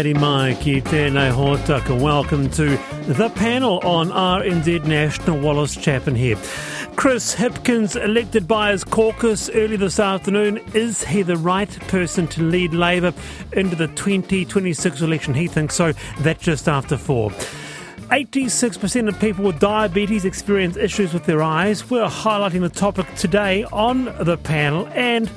Mighty Mike, i tēnei hōtaka. Welcome to the panel on RNZ National Wallace Chapman here. Chris Hipkins elected by his caucus early this afternoon. Is he the right person to lead Labour into the 2026 election? He thinks so. That's just after four. 86% of people with diabetes experience issues with their eyes. We're highlighting the topic today on the panel. And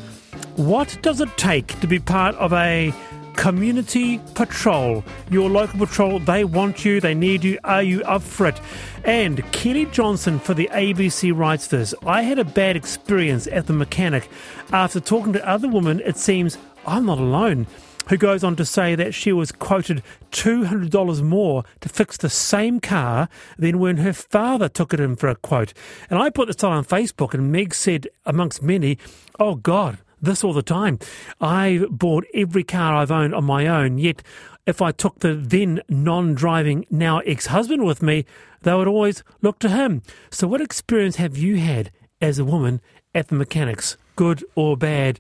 what does it take to be part of a Community Patrol. Your local patrol, they want you, they need you. Are you up for it? And Kelly Johnson for the ABC writes this I had a bad experience at the mechanic. After talking to other women, it seems I'm not alone. Who goes on to say that she was quoted $200 more to fix the same car than when her father took it in for a quote. And I put this on Facebook, and Meg said, amongst many, Oh God, this all the time. I bought every car I've owned on my own, yet if I took the then non driving, now ex husband with me, they would always look to him. So, what experience have you had as a woman at the mechanics, good or bad?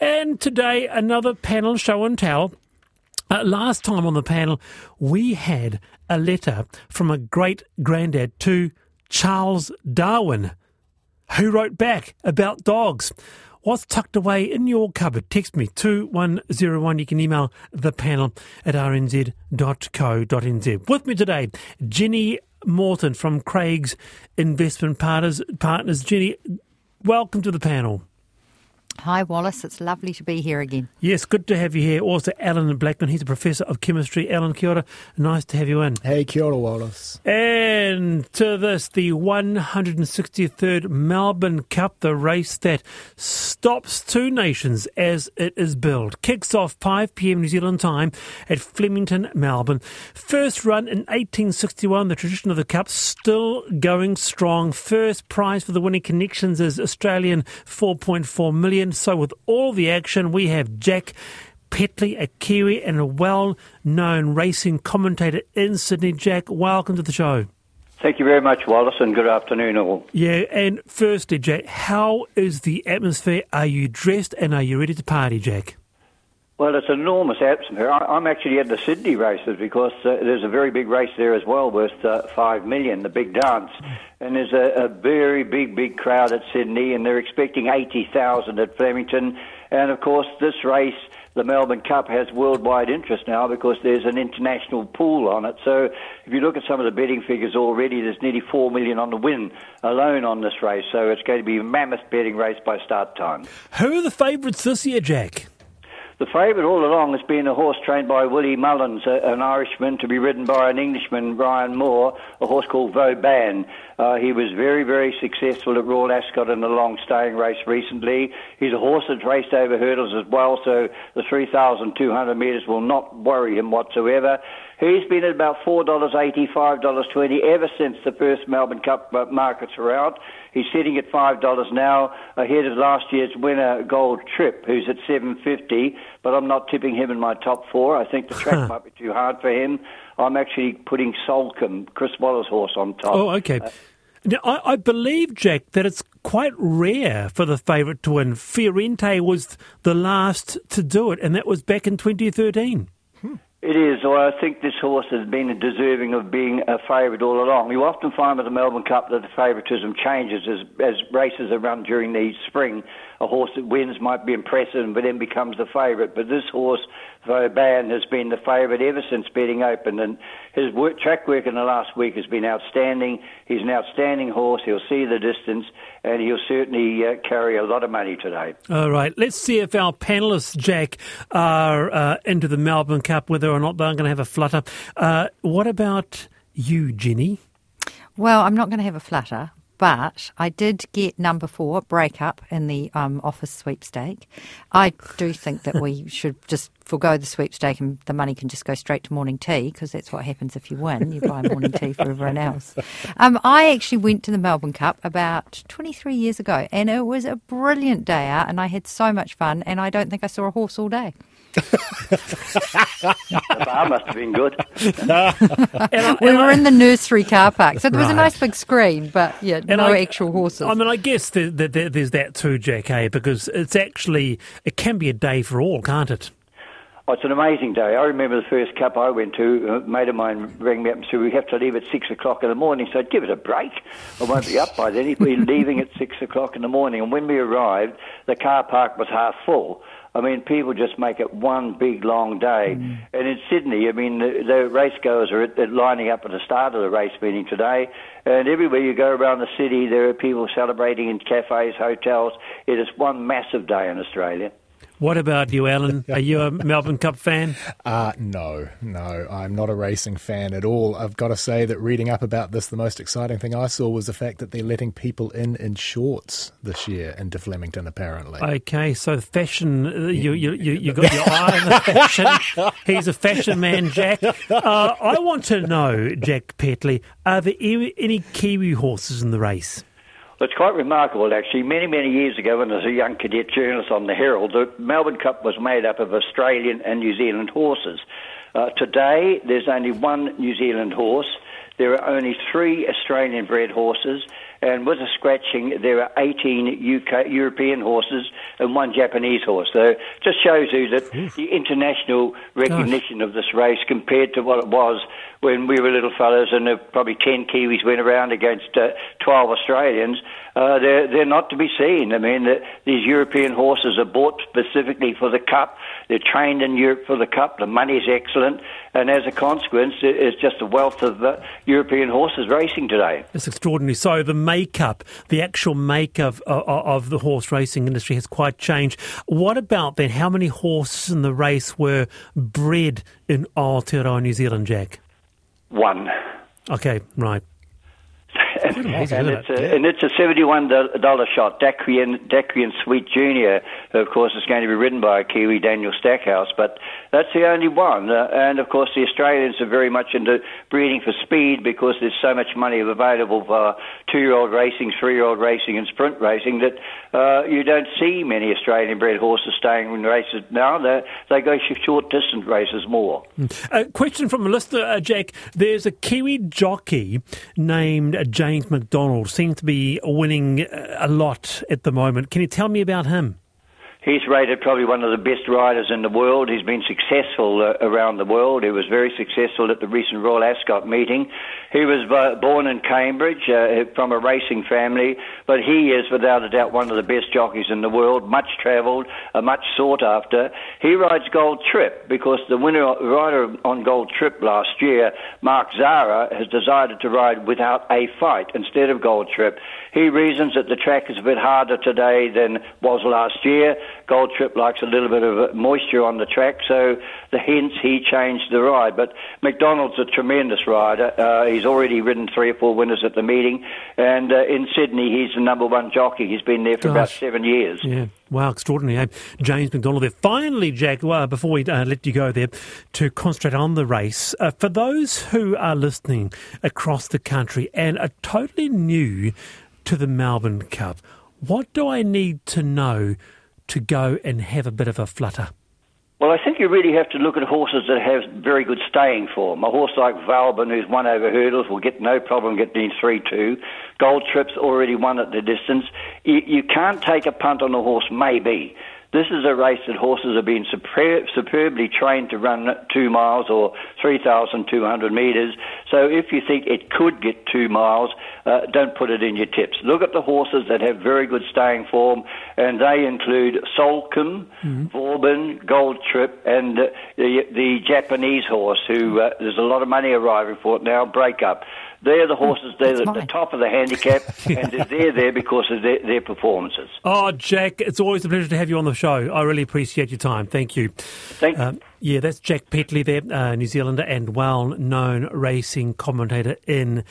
And today, another panel show and tell. Uh, last time on the panel, we had a letter from a great granddad to Charles Darwin, who wrote back about dogs. What's tucked away in your cupboard? Text me 2101. You can email the panel at rnz.co.nz. With me today, Jennie Moreton from Craig's Investment Partners. Partners. Jenny, welcome to the panel. Hi, Wallace. It's lovely to be here again. Yes, good to have you here. Also, Allan Blackman. He's a professor of chemistry. Allan, kia ora. Nice to have you in. Hey, kia ora, Wallace. And to this, the 163rd Melbourne Cup, the race that stops two nations as it is billed. Kicks off 5 p.m. New Zealand time at Flemington, Melbourne. First run in 1861, the tradition of the Cup still going strong. First prize for the winning connections is Australian 4.4 million. So, with all the action, we have Jack Petley, a Kiwi and a well known racing commentator in Sydney. Jack, welcome to the show. Thank you very much, Wallace, and good afternoon, all. Yeah, and firstly, Jack, how is the atmosphere? Are you dressed and are you ready to party, Jack? Well, it's enormous atmosphere. I, am actually at the Sydney races because uh, there's a very big race there as well, worth uh, five million, the big dance, and there's a, a, very big, big crowd at Sydney, and they're expecting eighty thousand at Flemington, and of course this race. The Melbourne Cup has worldwide interest now because there's an international pool on it. So if you look at some of the betting figures already, there's nearly four million on the win alone on this race. So it's going to be a mammoth betting race by start time. Who are the favourites this year, Jack? The favourite all along has been a horse trained by Willie Mullins, an Irishman, to be ridden by an Englishman, Ryan Moore, a horse called Vauban. Uh, he was very, very successful at Royal Ascot in a long staying race recently. He's a horse that's raced over hurdles as well, so the 3,200 metres will not worry him whatsoever. He's been at about $4.80, $5.20 ever since the first Melbourne Cup uh, markets were out. He's sitting at $5 now, ahead of last year's winner, Gold Trip, who's at 750 but I'm not tipping him in my top four. I think the track might be too hard for him. I'm actually putting Soulcombe, Chris Waller's horse, on top. Oh, okay. Uh, now, I, I, believe, Jack, that it's quite rare for the favourite to win. Fiorente was the last to do it, and that was back in 2013. It is. Well, I think this horse has been deserving of being a favourite all along. You often find with the Melbourne Cup that the favouritism changes as, as races are run during the spring. A horse that wins might be impressive, but then becomes the favourite. But this horse, Vauban, has been the favourite ever since betting opened, and his work, track work in the last week has been outstanding. He's an outstanding horse. He'll see the distance, and he'll certainly uh, carry a lot of money today. All right, let's see if our panelists, Jack, are uh, into the Melbourne Cup, whether or not they're going to have a flutter. Uh, what about you, Jennie? Well, I'm not going to have a flutter, but I did get number four, breakup, in the um, office sweepstake. I do think that we should just forego the sweepstake and the money can just go straight to morning tea because that's what happens if you win. You buy morning tea for everyone else. Um, I actually went to the Melbourne Cup about 23 years ago and it was a brilliant day out and I had so much fun and I don't think I saw a horse all day the bar must have been good. we were in the nursery car park, so there was right. a nice big screen, but yeah, and no I, actual horses. I mean, I guess the, the, the, there's that too, Jack, eh? because it's actually it can be a day for all, can't it? Oh, it's an amazing day. I remember the first cup I went to. A mate of mine rang me up and said, We have to leave at six o'clock in the morning. So I'd give it a break. I won't be up by then. He'd be leaving at six o'clock in the morning. And when we arrived, the car park was half full. I mean, people just make it one big long day. Mm. And in Sydney, I mean, the, the racegoers are at, lining up at the start of the race meeting today. And everywhere you go around the city, there are people celebrating in cafes, hotels. It is one massive day in Australia. What about you, Allan? Are you a Melbourne Cup fan? Uh, no, no, I'm not a racing fan at all. I've got to say that reading up about this, the most exciting thing I saw was the fact that they're letting people in in shorts this year into Flemington, apparently. Okay, so fashion, uh, you, you, you, you got your eye on the fashion. He's a fashion man, Jack. Uh, I want to know, Jack Petley, are there any Kiwi horses in the race? It's quite remarkable, actually. Many, many years ago, when I was a young cadet journalist on the Herald, the Melbourne Cup was made up of Australian and New Zealand horses. Uh, today, there's only one New Zealand horse. There are only three Australian bred horses, and with a scratching, there are 18 UK, European horses and one Japanese horse. So it just shows you that the international recognition Gosh. of this race compared to what it was when we were little fellas and uh, probably 10 Kiwis went around against uh, 12 Australians, uh, they're, they're not to be seen. I mean, the, these European horses are bought specifically for the Cup. They're trained in Europe for the Cup. The money's excellent. And as a consequence, it's just a wealth of uh, European horses racing today. It's extraordinary. So the makeup, the actual makeup of, of the horse racing industry has quite changed. What about then? How many horses in the race were bred in Aotearoa, New Zealand, Jack? One. Okay, right. And, it's a, and it's a seventy-one dollar shot. Daqian Dacrian Sweet Junior, of course, is going to be ridden by a Kiwi, Daniel Stackhouse, but that's the only one. Uh, and of course, the Australians are very much into breeding for speed because there's so much money available for two-year-old racing, three-year-old racing, and sprint racing that uh, you don't see many Australian-bred horses staying in races now. They, they go short-distance races more. A question from a listener, uh, Jack. There's a Kiwi jockey named James McDonald. Seems to be winning uh, a lot at the moment. Can you tell me about him? He's rated probably one of the best riders in the world. He's been successful uh, around the world. He was very successful at the recent Royal Ascot meeting. He was uh, born in Cambridge uh, from a racing family, but he is without a doubt one of the best jockeys in the world, much travelled, uh, much sought after. He rides Gold Trip because the winner rider on Gold Trip last year, Mark Zahra, has decided to ride without a fight instead of Gold Trip. He reasons that the track is a bit harder today than was last year. Gold Trip likes a little bit of moisture on the track, so the hence he changed the ride. But McDonald's a tremendous rider. Uh, he's already ridden three or four winners at the meeting, and uh, in Sydney he's the number one jockey. He's been there for Gosh. about seven years. Yeah. Wow, extraordinary. James McDonald there. Finally, Jack, well, before we uh, let you go there, to concentrate on the race, uh, for those who are listening across the country and are totally new to the Melbourne Cup, what do I need to know to go and have a bit of a flutter? Well, I think you really have to look at horses that have very good staying form. A horse like Vauban, who's won over hurdles, will get no problem getting 3 2. Gold Trip's already won at the distance. You, you can't take a punt on a horse, maybe. This is a race that horses have been super, superbly trained to run two miles or 3,200 metres. So if you think it could get two miles, uh, don't put it in your tips. Look at the horses that have very good staying form, and they include Soulcombe, mm-hmm. Vauban, Gold Trip, and uh, the, the Japanese horse, who uh, there's a lot of money arriving for it now, Breakup. They're the horses. They're at the top of the handicap, yeah. and they're there because of their, their, performances. Oh, Jack, it's always a pleasure to have you on the show. I really appreciate your time. Thank you. Thank um, Yeah, that's Jack Petley there, uh, New Zealander and well-known racing commentator in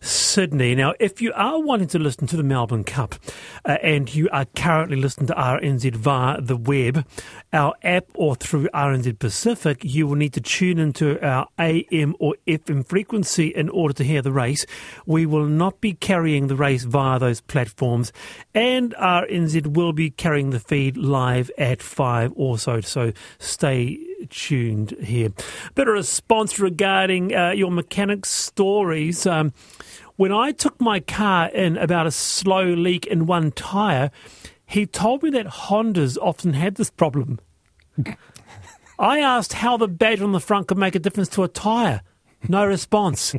Sydney. Now, if you are wanting to listen to the Melbourne Cup uh, and you are currently listening to RNZ via the web, our app, or through RNZ Pacific, you will need to tune into our AM or FM frequency in order to hear the race. We will not be carrying the race via those platforms, and RNZ will be carrying the feed live at 5 also, so stay tuned here. Bit of response regarding uh, your mechanics stories. Um, when I took my car in about a slow leak in one tyre, he told me that Hondas often had this problem. I asked how the badge on the front could make a difference to a tyre. No response.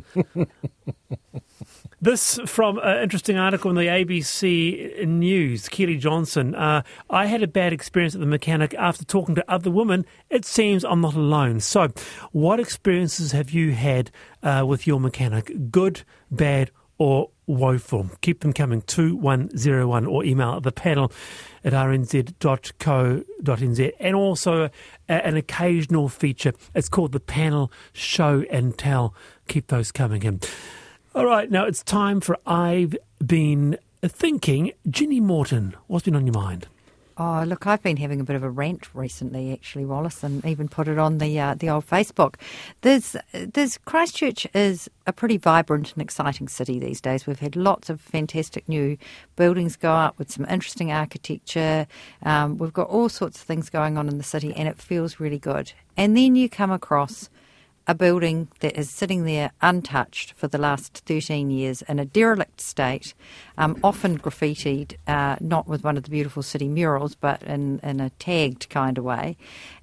This from an interesting article in the ABC News. Keely Johnson. Uh, I had a bad experience at the mechanic after talking to other women. It seems I'm not alone. So, what experiences have you had uh, with your mechanic? Good, bad, or woeful? Keep them coming 2101 or email the panel at rnz.co.nz. And also uh, an occasional feature. It's called the panel show and tell. Keep those coming in. All right, now it's time for I've Been Thinking. Jennie Moreton, what's been on your mind? Oh, look, I've been having a bit of a rant recently, actually, Wallace, and even put it on the uh, the old Facebook. There's, there's Christchurch is a pretty vibrant and exciting city these days. We've had lots of fantastic new buildings go up with some interesting architecture. Um, we've got all sorts of things going on in the city, and it feels really good. And then you come across a building that is sitting there untouched for the last 13 years in a derelict state, um, often graffitied, uh, not with one of the beautiful city murals, but in, in a tagged kind of way.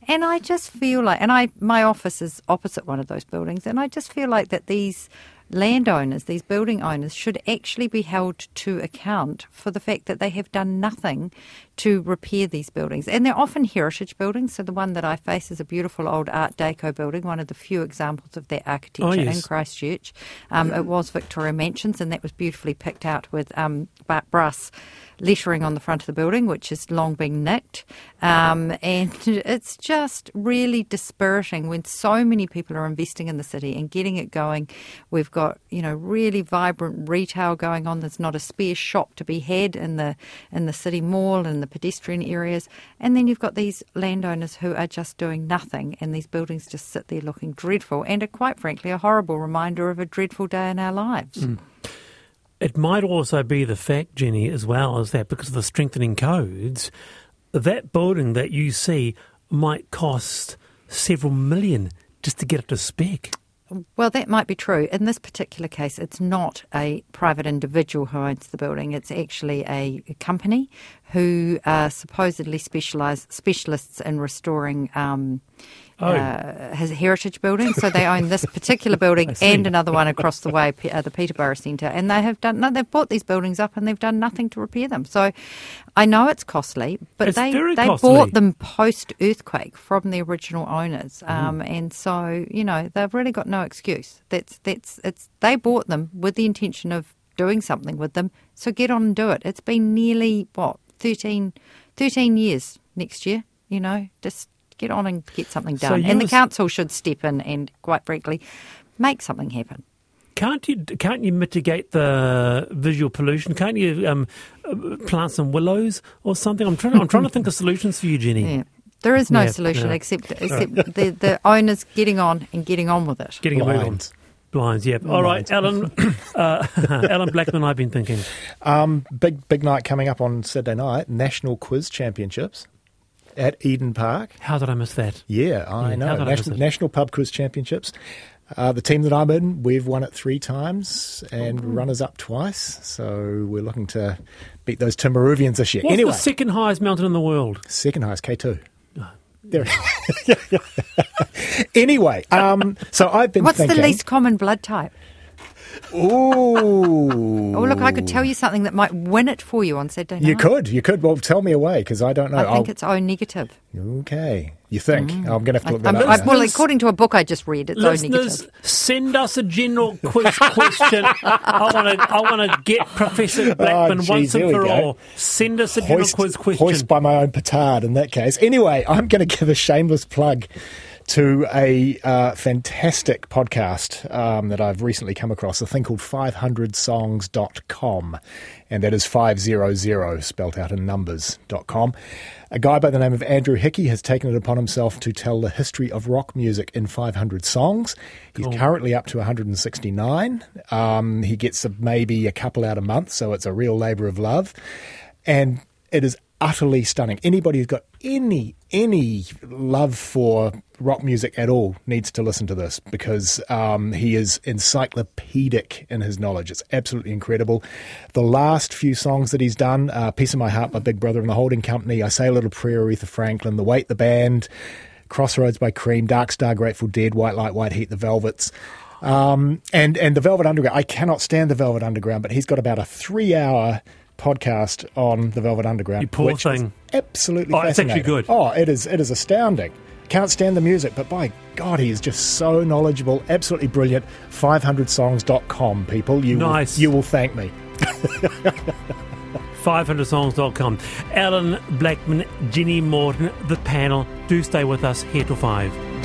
And I just feel like, and I my office is opposite one of those buildings, and I just feel like that these landowners, these building owners, should actually be held to account for the fact that they have done nothing to repair these buildings. And they're often heritage buildings. So the one that I face is a beautiful old Art Deco building, one of the few examples of that architecture oh, yes. in Christchurch. Um, it was Victoria Mansions, and that was beautifully picked out with um, brass lettering on the front of the building, which has long been nicked. Um, and it's just really dispiriting when so many people are investing in the city and getting it going. We've got, you know, really vibrant retail going on. There's not a spare shop to be had in the in the city mall and the pedestrian areas. And then you've got these landowners who are just doing nothing and these buildings just sit there looking dreadful and are quite frankly a horrible reminder of a dreadful day in our lives. Mm. It might also be the fact, Jennie, as well as that because of the strengthening codes, that building that you see might cost several million just to get it to spec. Well, that might be true. In this particular case, it's not a private individual who owns the building. It's actually a company who are supposedly specialise specialists in restoring um, oh. uh, has heritage building. So they own this particular building and another one across the way, uh, the Peterborough Centre. And they have done no, they've bought these buildings up and they've done nothing to repair them. So I know it's costly, but it's they they costly. bought them post earthquake from the original owners, mm-hmm. um, mm. and so you know they've really got no excuse. That's that's it's they bought them with the intention of doing something with them. So get on and do it. It's been nearly what 13, 13 years next year. You know, just get on and get something done. So and the council should step in and, quite frankly, make something happen. Can't you can't you mitigate the visual pollution? Can't you um, plant some willows or something? I'm trying to, I'm trying to think of solutions for you, Jennie. Yeah. There is no yeah, solution yeah. except except the, the owners getting on and getting on with it. Getting on Blinds. Blinds, yeah. All right, Allan, uh, Allan Blackman, I've been thinking. Um, big big night coming up on Saturday night. National Quiz Championships at Eden Park. How did I miss that? Yeah, I yeah, know. National, National, Pub Quiz Championships. Uh, the team that I'm in, we've won it three times and oh, runners up twice. So we're looking to beat those Timaruvians this year. What's anyway, the second highest mountain in the world? Second highest, K2. There. anyway, um, so I've been. What's thinking, the least common blood type? Ooh. oh, look, I could tell you something that might win it for you on Saturday night. You could. You could. Well, tell me away because I don't know. I think I'll... it's O negative. Okay. You think? Mm. I'm going to have to look I, that up. well, according to a book I just read, it's O negative. Send us a general quiz question. I want to I want to get Professor oh, Blackman oh, geez, once and for go. all. Send us a general hoist, quiz question. Hoist by my own petard in that case. Anyway, I'm going to give a shameless plug to a uh, fantastic podcast um, that I've recently come across, a thing called 500songs.com. And that is 500 spelt out in numbers.com. A guy by the name of Andrew Hickey has taken it upon himself to tell the history of rock music in 500 songs. He's cool. currently up to 169. Um, he gets a, maybe a couple out a month, so it's a real labour of love. And it is utterly stunning. Anybody who's got any any love for rock music at all needs to listen to this because um, he is encyclopedic in his knowledge. It's absolutely incredible. The last few songs that he's done, uh, "Piece of My Heart" by Big Brother and the Holding Company, "I Say a Little Prayer," Aretha Franklin, "The Weight," the band. Crossroads by Cream, Dark Star, Grateful Dead, White Light, White Heat, The Velvets. Um, and and the Velvet Underground. I cannot stand the Velvet Underground, but he's got about a three-hour podcast on the Velvet Underground. You poor thing. absolutely Oh, it's actually good. Oh, it is. It is astounding. Can't stand the music, but by God, he is just so knowledgeable, absolutely brilliant. 500songs.com, people. You Nice. Will, you will thank me. 500songs.com. Allan Blackman, Jennie Moreton, the panel. Do stay with us here till 5.